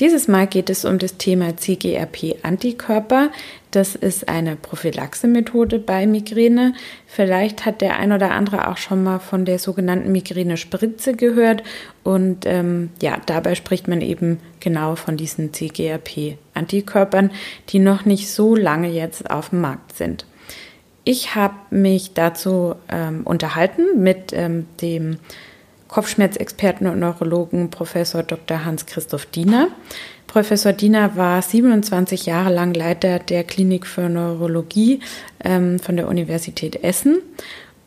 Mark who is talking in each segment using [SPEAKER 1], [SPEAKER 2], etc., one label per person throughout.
[SPEAKER 1] Dieses Mal geht es um das Thema CGRP-Antikörper. Das ist eine Prophylaxe-Methode bei Migräne. Vielleicht hat der ein oder andere auch schon mal von der sogenannten Migräne-Spritze gehört. Und ähm, ja, dabei spricht man eben genau von diesen CGRP-Antikörpern, die noch nicht so lange jetzt auf dem Markt sind. Ich habe mich dazu ähm, unterhalten mit ähm, dem Kopfschmerzexperten und Neurologen Professor Dr. Hans-Christoph Diener. Professor Diener war 27 Jahre lang Leiter der Klinik für Neurologie ähm, von der Universität Essen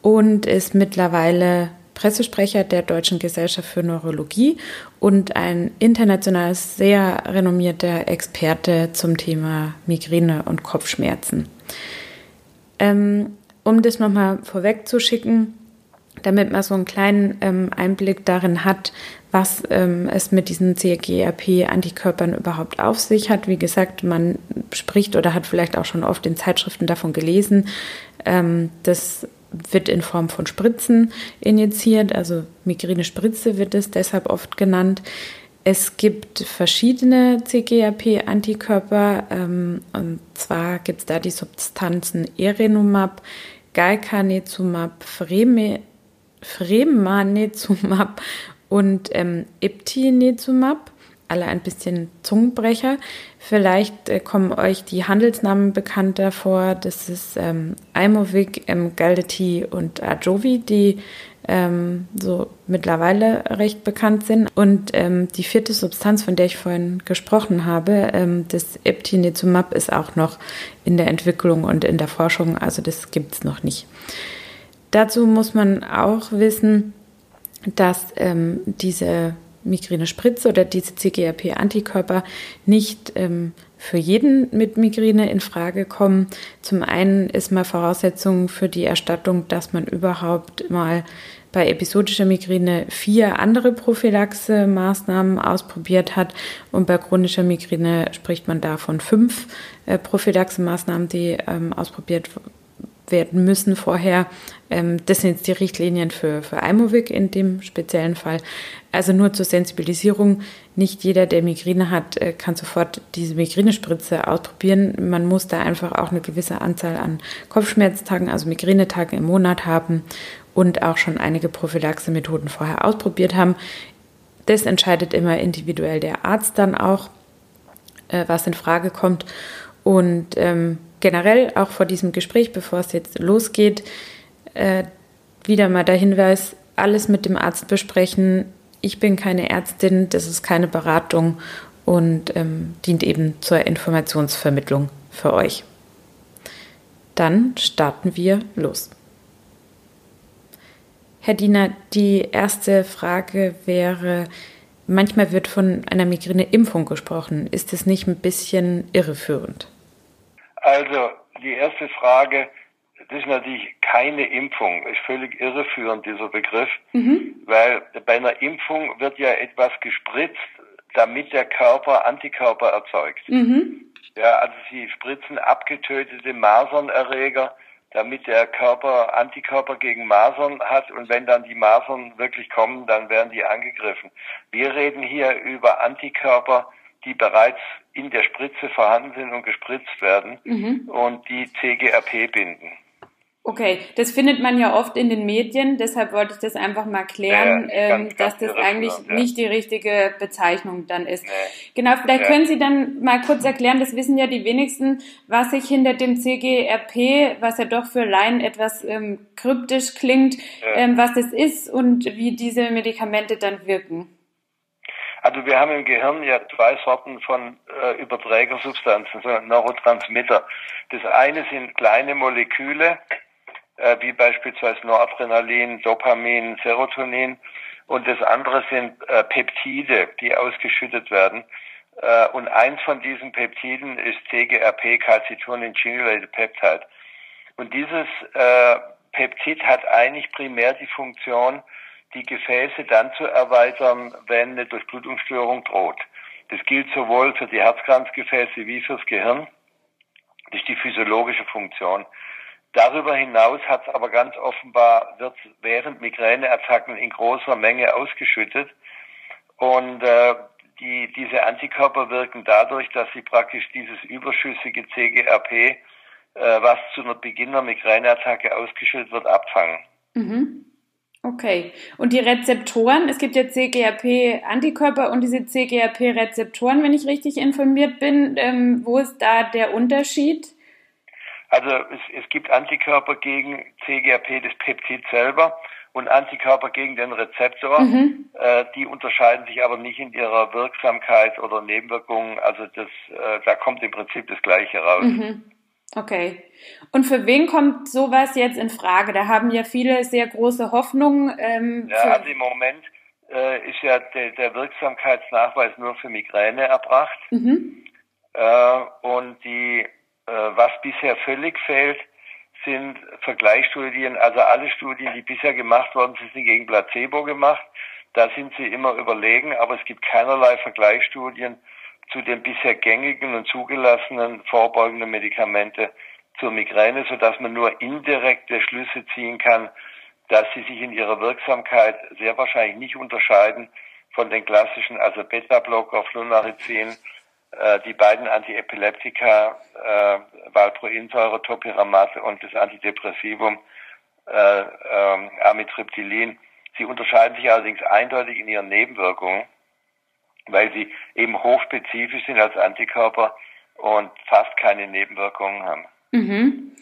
[SPEAKER 1] und ist mittlerweile Pressesprecher der Deutschen Gesellschaft für Neurologie und ein international sehr renommierter Experte zum Thema Migräne und Kopfschmerzen. Ähm, um das nochmal vorwegzuschicken, damit man so einen kleinen ähm, Einblick darin hat, was ähm, es mit diesen CGRP-Antikörpern überhaupt auf sich hat. Wie gesagt, man spricht oder hat vielleicht auch schon oft in Zeitschriften davon gelesen. Ähm, das wird in Form von Spritzen injiziert, also Migräne-Spritze wird es deshalb oft genannt. Es gibt verschiedene CGRP-Antikörper, ähm, und zwar gibt es da die Substanzen Erenumab, Galcanezumab, Freme, Fremanezumab und ähm, Iptinezumab, alle ein bisschen Zungenbrecher. Vielleicht äh, kommen euch die Handelsnamen bekannter vor. Das ist ähm, ähm, Galdeti und Ajovi, die ähm, so mittlerweile recht bekannt sind. Und ähm, die vierte Substanz, von der ich vorhin gesprochen habe, ähm, das Eptinezumab, ist auch noch in der Entwicklung und in der Forschung. Also das gibt es noch nicht. Dazu muss man auch wissen, dass ähm, diese Migräne-Spritze oder diese CGRP-Antikörper nicht ähm, für jeden mit Migräne in Frage kommen. Zum einen ist mal Voraussetzung für die Erstattung, dass man überhaupt mal bei episodischer Migräne vier andere Prophylaxe-Maßnahmen ausprobiert hat und bei chronischer Migräne spricht man da von fünf äh, Prophylaxe-Maßnahmen, die ähm, ausprobiert werden müssen vorher. Ähm, das sind jetzt die Richtlinien für, für Imovic in dem speziellen Fall. Also nur zur Sensibilisierung. Nicht jeder, der Migräne hat, äh, kann sofort diese Migränespritze ausprobieren. Man muss da einfach auch eine gewisse Anzahl an Kopfschmerztagen, also Migränetagen im Monat haben und auch schon einige Prophylaxe-Methoden vorher ausprobiert haben. Das entscheidet immer individuell der Arzt dann auch, äh, was in Frage kommt. Und ähm, generell auch vor diesem Gespräch, bevor es jetzt losgeht, äh, wieder mal der Hinweis, alles mit dem Arzt besprechen. Ich bin keine Ärztin, das ist keine Beratung und ähm, dient eben zur Informationsvermittlung für euch. Dann starten wir los. Herr Diener, die erste Frage wäre, manchmal wird von einer Migräne-Impfung gesprochen. Ist es nicht ein bisschen irreführend?
[SPEAKER 2] Also die erste Frage, das ist natürlich keine Impfung, ist völlig irreführend dieser Begriff, mhm. weil bei einer Impfung wird ja etwas gespritzt, damit der Körper Antikörper erzeugt. Mhm. Ja, also sie spritzen abgetötete Masernerreger, damit der Körper Antikörper gegen Masern hat und wenn dann die Masern wirklich kommen, dann werden die angegriffen. Wir reden hier über Antikörper, die bereits in der Spritze vorhanden sind und gespritzt werden mhm. und die CGRP binden.
[SPEAKER 1] Okay, das findet man ja oft in den Medien, deshalb wollte ich das einfach mal klären, ja, ähm, ganz, dass das eigentlich ja. nicht die richtige Bezeichnung dann ist. Nee. Genau, vielleicht ja. können Sie dann mal kurz erklären, das wissen ja die wenigsten, was sich hinter dem CGRP, was ja doch für Laien etwas ähm, kryptisch klingt, ähm, was das ist und wie diese Medikamente dann wirken.
[SPEAKER 2] Also wir haben im Gehirn ja zwei Sorten von äh, Überträgersubstanzen, so Neurotransmitter. Das eine sind kleine Moleküle, äh, wie beispielsweise Noradrenalin, Dopamin, Serotonin. Und das andere sind äh, Peptide, die ausgeschüttet werden. Äh, und eins von diesen Peptiden ist CGRP, Calcitonin Genilated Peptide. Und dieses äh, Peptid hat eigentlich primär die Funktion, die Gefäße dann zu erweitern, wenn eine Durchblutungsstörung droht. Das gilt sowohl für die Herzkranzgefäße wie fürs Gehirn. Das ist die physiologische Funktion. Darüber hinaus hat es aber ganz offenbar, wird während Migräneattacken in großer Menge ausgeschüttet. Und äh, die, diese Antikörper wirken dadurch, dass sie praktisch dieses überschüssige CGRP, äh, was zu einer Beginner Migräneattacke ausgeschüttet wird, abfangen.
[SPEAKER 3] Mhm. Okay. Und die Rezeptoren, es gibt ja CGRP-Antikörper und diese CGRP-Rezeptoren, wenn ich richtig informiert bin. Ähm, wo ist da der Unterschied?
[SPEAKER 2] Also es, es gibt Antikörper gegen CGRP, das Peptid selber, und Antikörper gegen den Rezeptor. Mhm. Äh, die unterscheiden sich aber nicht in ihrer Wirksamkeit oder Nebenwirkungen. Also das, äh, da kommt im Prinzip das Gleiche raus.
[SPEAKER 3] Mhm. Okay. Und für wen kommt sowas jetzt in Frage? Da haben ja viele sehr große Hoffnungen. Ähm,
[SPEAKER 2] ja, also im Moment äh, ist ja der, der, Wirksamkeitsnachweis nur für Migräne erbracht. Mhm. Äh, und die, was bisher völlig fehlt, sind Vergleichsstudien. Also alle Studien, die bisher gemacht worden sind, sind gegen Placebo gemacht. Da sind sie immer überlegen, aber es gibt keinerlei Vergleichsstudien zu den bisher gängigen und zugelassenen vorbeugenden Medikamente zur Migräne, sodass man nur indirekte Schlüsse ziehen kann, dass sie sich in ihrer Wirksamkeit sehr wahrscheinlich nicht unterscheiden von den klassischen, also Beta-Blocker, Flunarizin, äh, die beiden Antiepileptika, äh, Valproinsäure, Topiramat und das Antidepressivum äh, äh, Amitriptylin. Sie unterscheiden sich allerdings eindeutig in ihren Nebenwirkungen weil sie eben hochspezifisch sind als Antikörper und fast keine Nebenwirkungen haben.
[SPEAKER 3] Mhm.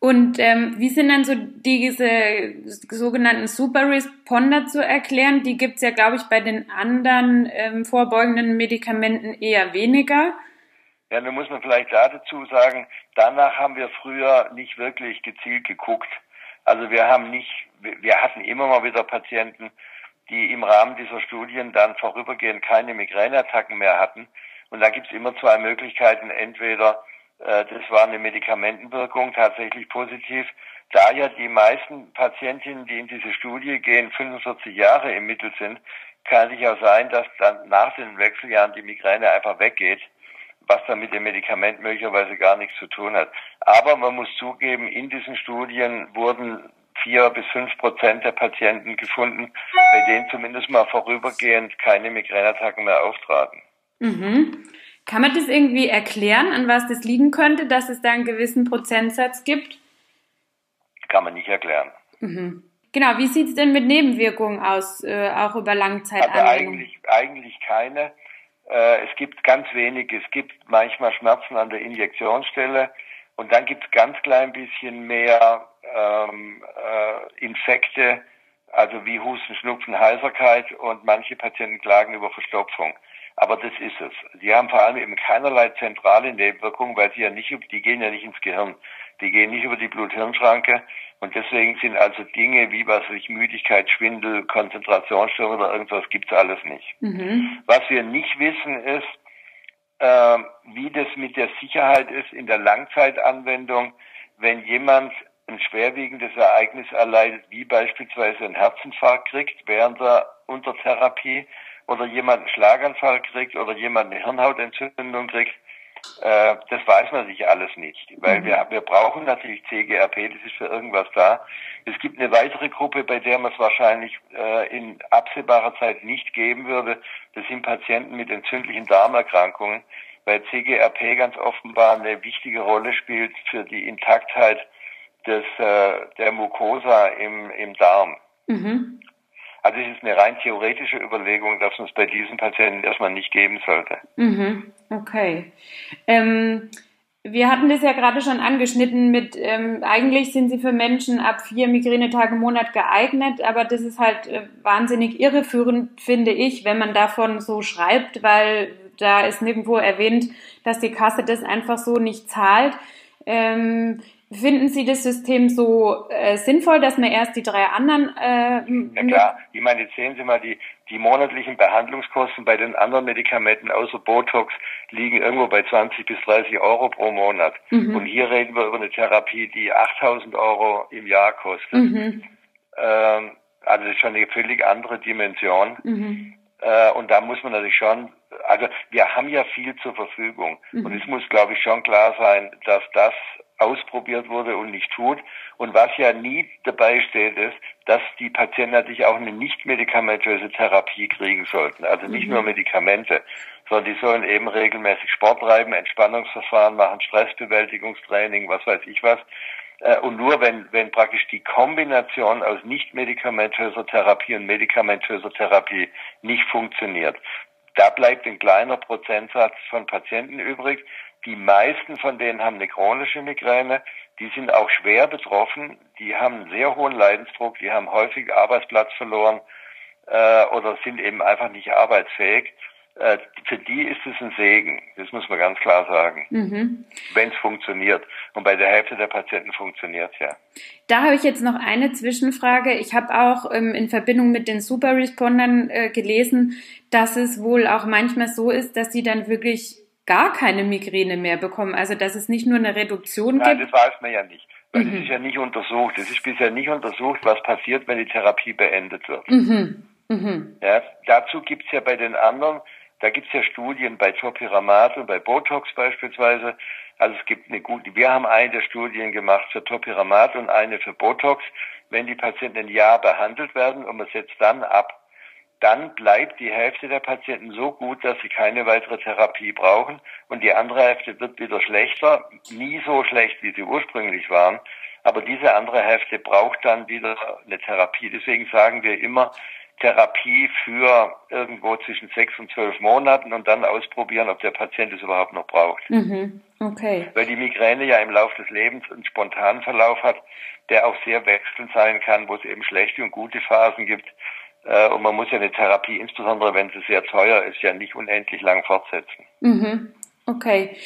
[SPEAKER 3] Und ähm, wie sind dann so diese sogenannten Super Responder zu erklären? Die gibt's ja, glaube ich, bei den anderen ähm, vorbeugenden Medikamenten eher weniger.
[SPEAKER 2] Ja, nun muss man vielleicht da dazu sagen, danach haben wir früher nicht wirklich gezielt geguckt. Also wir haben nicht, wir hatten immer mal wieder Patienten, die im Rahmen dieser Studien dann vorübergehend keine Migräneattacken mehr hatten. Und da gibt es immer zwei Möglichkeiten. Entweder das war eine Medikamentenwirkung tatsächlich positiv. Da ja die meisten Patientinnen, die in diese Studie gehen, 45 Jahre im Mittel sind, kann sich auch sein, dass dann nach den Wechseljahren die Migräne einfach weggeht, was dann mit dem Medikament möglicherweise gar nichts zu tun hat. Aber man muss zugeben, in diesen Studien wurden vier bis fünf Prozent der Patienten gefunden, bei denen zumindest mal vorübergehend keine Migräneattacken mehr auftraten.
[SPEAKER 3] Mhm. Kann man das irgendwie erklären, an was das liegen könnte, dass es da einen gewissen Prozentsatz gibt?
[SPEAKER 2] Kann man nicht erklären.
[SPEAKER 3] Mhm. Genau, wie sieht es denn mit Nebenwirkungen aus, äh, auch über Langzeit?
[SPEAKER 2] Also eigentlich, eigentlich keine. Äh, es gibt ganz wenig. Es gibt manchmal Schmerzen an der Injektionsstelle und dann gibt es ganz klein bisschen mehr ähm, äh, Infekte, also wie Husten, Schnupfen, Heiserkeit und manche Patienten klagen über Verstopfung. Aber das ist es. Die haben vor allem eben keinerlei zentrale Nebenwirkungen, weil sie ja nicht, die gehen ja nicht ins Gehirn. Die gehen nicht über die Blut-Hirn-Schranke. Und deswegen sind also Dinge wie was ich Müdigkeit, Schwindel, Konzentrationsstörung oder irgendwas gibt's alles nicht. Mhm. Was wir nicht wissen ist, äh, wie das mit der Sicherheit ist in der Langzeitanwendung, wenn jemand ein schwerwiegendes Ereignis erleidet, wie beispielsweise ein Herzinfarkt kriegt während der Untertherapie oder jemand einen Schlaganfall kriegt oder jemand eine Hirnhautentzündung kriegt, äh, das weiß man sich alles nicht, weil mhm. wir, wir brauchen natürlich CGRP, das ist für irgendwas da. Es gibt eine weitere Gruppe, bei der man es wahrscheinlich äh, in absehbarer Zeit nicht geben würde. Das sind Patienten mit entzündlichen Darmerkrankungen, weil CGRP ganz offenbar eine wichtige Rolle spielt für die Intaktheit des, äh, der Mucosa im, im Darm. Mhm. Also es ist eine rein theoretische Überlegung, dass man es bei diesen Patienten erstmal nicht geben sollte.
[SPEAKER 3] Mhm. Okay. Ähm, wir hatten das ja gerade schon angeschnitten mit, ähm, eigentlich sind sie für Menschen ab vier Migränetage im Monat geeignet, aber das ist halt äh, wahnsinnig irreführend, finde ich, wenn man davon so schreibt, weil da ist nirgendwo erwähnt, dass die Kasse das einfach so nicht zahlt. Ähm, Finden Sie das System so äh, sinnvoll, dass man erst die drei anderen? Äh,
[SPEAKER 2] ja klar, ich meine, jetzt sehen Sie mal, die, die monatlichen Behandlungskosten bei den anderen Medikamenten außer Botox liegen irgendwo bei 20 bis 30 Euro pro Monat. Mhm. Und hier reden wir über eine Therapie, die 8000 Euro im Jahr kostet. Mhm. Ähm, also das ist schon eine völlig andere Dimension. Mhm. Äh, und da muss man natürlich schon, also wir haben ja viel zur Verfügung. Mhm. Und es muss, glaube ich, schon klar sein, dass das ausprobiert wurde und nicht tut. Und was ja nie dabei steht, ist, dass die Patienten natürlich auch eine nicht medikamentöse Therapie kriegen sollten. Also nicht mhm. nur Medikamente, sondern die sollen eben regelmäßig Sport treiben, Entspannungsverfahren machen, Stressbewältigungstraining, was weiß ich was. Äh, und nur wenn, wenn praktisch die Kombination aus nicht medikamentöser Therapie und medikamentöser Therapie nicht funktioniert, da bleibt ein kleiner Prozentsatz von Patienten übrig. Die meisten von denen haben eine chronische Migräne. Die sind auch schwer betroffen. Die haben einen sehr hohen Leidensdruck. Die haben häufig Arbeitsplatz verloren äh, oder sind eben einfach nicht arbeitsfähig. Äh, für die ist es ein Segen. Das muss man ganz klar sagen. Mhm. Wenn es funktioniert. Und bei der Hälfte der Patienten funktioniert es ja.
[SPEAKER 3] Da habe ich jetzt noch eine Zwischenfrage. Ich habe auch ähm, in Verbindung mit den Super Respondern äh, gelesen, dass es wohl auch manchmal so ist, dass sie dann wirklich gar keine Migräne mehr bekommen. Also dass es nicht nur eine Reduktion
[SPEAKER 2] Nein,
[SPEAKER 3] gibt.
[SPEAKER 2] das weiß man ja nicht. Weil mhm. das ist ja nicht untersucht. Es ist bisher nicht untersucht, was passiert, wenn die Therapie beendet wird. Mhm. Mhm. Ja, dazu gibt es ja bei den anderen, da gibt es ja Studien bei Topiramat und bei Botox beispielsweise. Also es gibt eine gute, wir haben eine der Studien gemacht für Topiramat und eine für Botox. Wenn die Patienten ein Jahr behandelt werden und man setzt dann ab, dann bleibt die Hälfte der Patienten so gut, dass sie keine weitere Therapie brauchen und die andere Hälfte wird wieder schlechter, nie so schlecht, wie sie ursprünglich waren, aber diese andere Hälfte braucht dann wieder eine Therapie. Deswegen sagen wir immer, Therapie für irgendwo zwischen sechs und zwölf Monaten und dann ausprobieren, ob der Patient es überhaupt noch braucht. Mhm. Okay. Weil die Migräne ja im Laufe des Lebens einen spontanen Verlauf hat, der auch sehr wechselnd sein kann, wo es eben schlechte und gute Phasen gibt. Äh, und man muss ja eine Therapie, insbesondere wenn sie sehr teuer ist, ja nicht unendlich lang fortsetzen.
[SPEAKER 3] Mhm. Okay.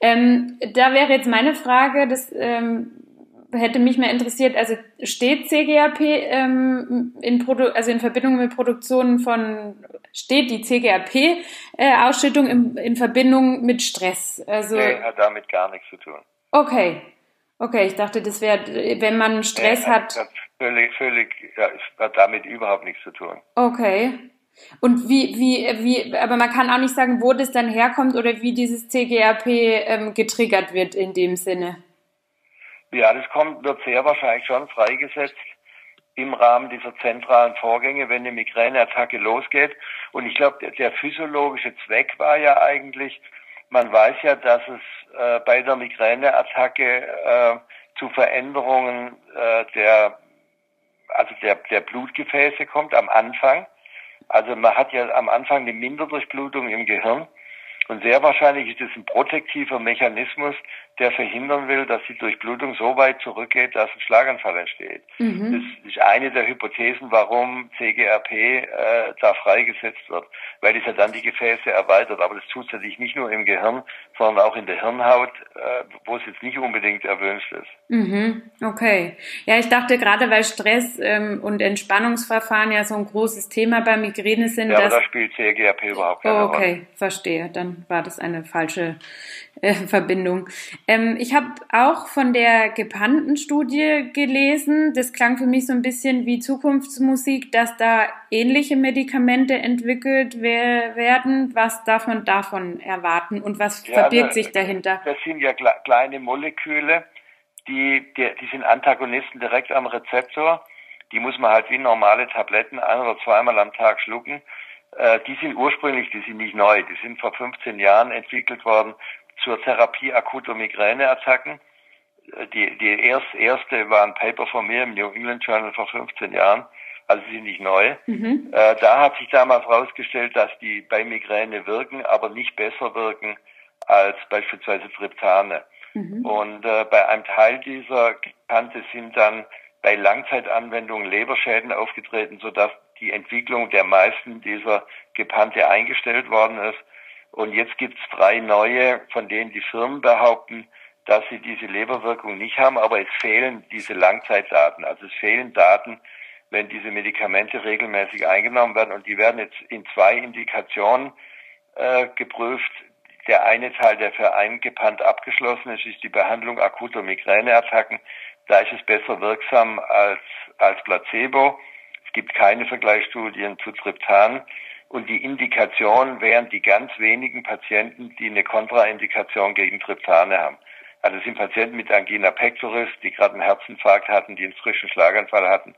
[SPEAKER 3] Ähm, da wäre jetzt meine Frage, das ähm, hätte mich mehr interessiert, also steht CGAP ähm, in, Produ also in Verbindung mit Produktionen von, steht die CGAP-Ausschüttung äh, in, in Verbindung mit Stress?
[SPEAKER 2] Also, nee, hat damit gar nichts zu tun.
[SPEAKER 3] Okay. Okay, ich dachte, das wäre, wenn man Stress nee, hat. hat
[SPEAKER 2] völlig, völlig, ja, es hat damit überhaupt nichts zu tun.
[SPEAKER 3] Okay. Und wie, wie, wie, aber man kann auch nicht sagen, wo das dann herkommt oder wie dieses CGRP ähm, getriggert wird in dem Sinne.
[SPEAKER 2] Ja, das kommt, wird sehr wahrscheinlich schon freigesetzt im Rahmen dieser zentralen Vorgänge, wenn eine Migräneattacke losgeht. Und ich glaube, der, der, physiologische Zweck war ja eigentlich, man weiß ja, dass es äh, bei der Migräneattacke äh, zu Veränderungen äh, der, also der, der Blutgefäße kommt am Anfang. Also man hat ja am Anfang eine Minderdurchblutung im Gehirn. Und sehr wahrscheinlich ist es ein protektiver Mechanismus, der verhindern will, dass die Durchblutung so weit zurückgeht, dass ein Schlaganfall entsteht. Mhm. Das ist eine der Hypothesen, warum CGRP äh, da freigesetzt wird, weil es ja dann die Gefäße erweitert. Aber das tut es natürlich nicht nur im Gehirn, sondern auch in der Hirnhaut, äh, wo es jetzt nicht unbedingt erwünscht ist.
[SPEAKER 3] Mhm. Okay. Ja, ich dachte gerade, weil Stress ähm, und Entspannungsverfahren ja so ein großes Thema bei Migräne sind.
[SPEAKER 2] Ja, aber da spielt CGRP überhaupt keine
[SPEAKER 3] oh, okay. Rolle. Okay, verstehe. Dann war das eine falsche äh, Verbindung. Ähm, ich habe auch von der Gepanten-Studie gelesen. Das klang für mich so ein bisschen wie Zukunftsmusik, dass da ähnliche Medikamente entwickelt wer werden. Was darf man davon erwarten und was ja, verbirgt sich dahinter?
[SPEAKER 2] Das sind ja kleine Moleküle, die, die, die sind Antagonisten direkt am Rezeptor. Die muss man halt wie normale Tabletten ein oder zweimal am Tag schlucken. Äh, die sind ursprünglich, die sind nicht neu, die sind vor 15 Jahren entwickelt worden zur Therapie akuter Migräneattacken. Äh, die, die erst, erste war ein Paper von mir im New England Journal vor 15 Jahren, also sie sind nicht neu. Mhm. Äh, da hat sich damals herausgestellt, dass die bei Migräne wirken, aber nicht besser wirken als beispielsweise Triptane. Mhm. Und äh, bei einem Teil dieser Kante sind dann bei Langzeitanwendungen Leberschäden aufgetreten, sodass die Entwicklung der meisten dieser Gepante eingestellt worden ist. Und jetzt gibt es drei neue, von denen die Firmen behaupten, dass sie diese Leberwirkung nicht haben, aber es fehlen diese Langzeitdaten. Also es fehlen Daten, wenn diese Medikamente regelmäßig eingenommen werden. Und die werden jetzt in zwei Indikationen äh, geprüft. Der eine Teil, der für eingepannt abgeschlossen ist, ist die Behandlung akuter Migräneattacken. Da ist es besser wirksam als, als Placebo. Es gibt keine Vergleichsstudien zu Triptan. Und die Indikation wären die ganz wenigen Patienten, die eine Kontraindikation gegen Triptane haben. Also es sind Patienten mit Angina pectoris, die gerade einen Herzinfarkt hatten, die einen frischen Schlaganfall hatten,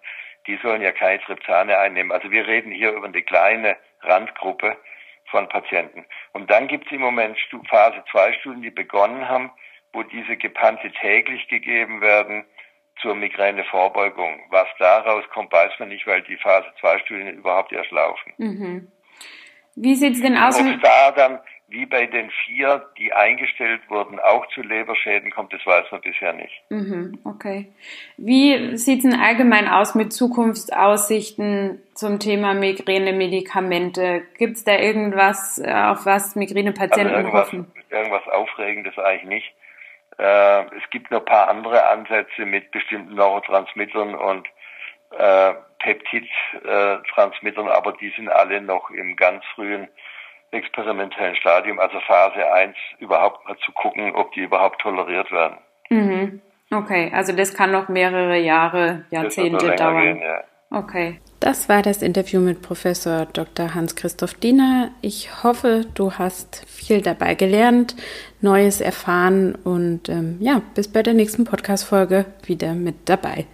[SPEAKER 2] die sollen ja keine Triptane einnehmen. Also wir reden hier über eine kleine Randgruppe von Patienten. Und dann gibt es im Moment Phase 2 Studien, die begonnen haben, wo diese Gepante täglich gegeben werden zur Migränevorbeugung. Was daraus kommt, weiß man nicht, weil die Phase 2 Studien überhaupt erst laufen. Mhm.
[SPEAKER 1] Wie sieht's denn aus?
[SPEAKER 2] Ob da dann wie bei den vier, die eingestellt wurden, auch zu Leberschäden kommt, das weiß man bisher nicht.
[SPEAKER 1] Mhm, okay. Wie sieht's denn allgemein aus mit Zukunftsaussichten zum Thema Migräne-Medikamente? Gibt's da irgendwas, äh, auf was Migränepatienten also hoffen?
[SPEAKER 2] Irgendwas Aufregendes eigentlich nicht. Äh, es gibt noch ein paar andere Ansätze mit bestimmten Neurotransmittern und äh, Peptidtransmittern, aber die sind alle noch im ganz frühen experimentellen Stadium, also Phase 1, überhaupt mal zu gucken, ob die überhaupt toleriert werden.
[SPEAKER 1] Mhm. Okay, also das kann noch mehrere Jahre, Jahrzehnte dauern. Gehen, ja. Okay. Das war das Interview mit Professor Dr. Hans-Christoph Diener. Ich hoffe, du hast viel dabei gelernt, Neues erfahren und ähm, ja, bis bei der nächsten Podcast-Folge wieder mit dabei.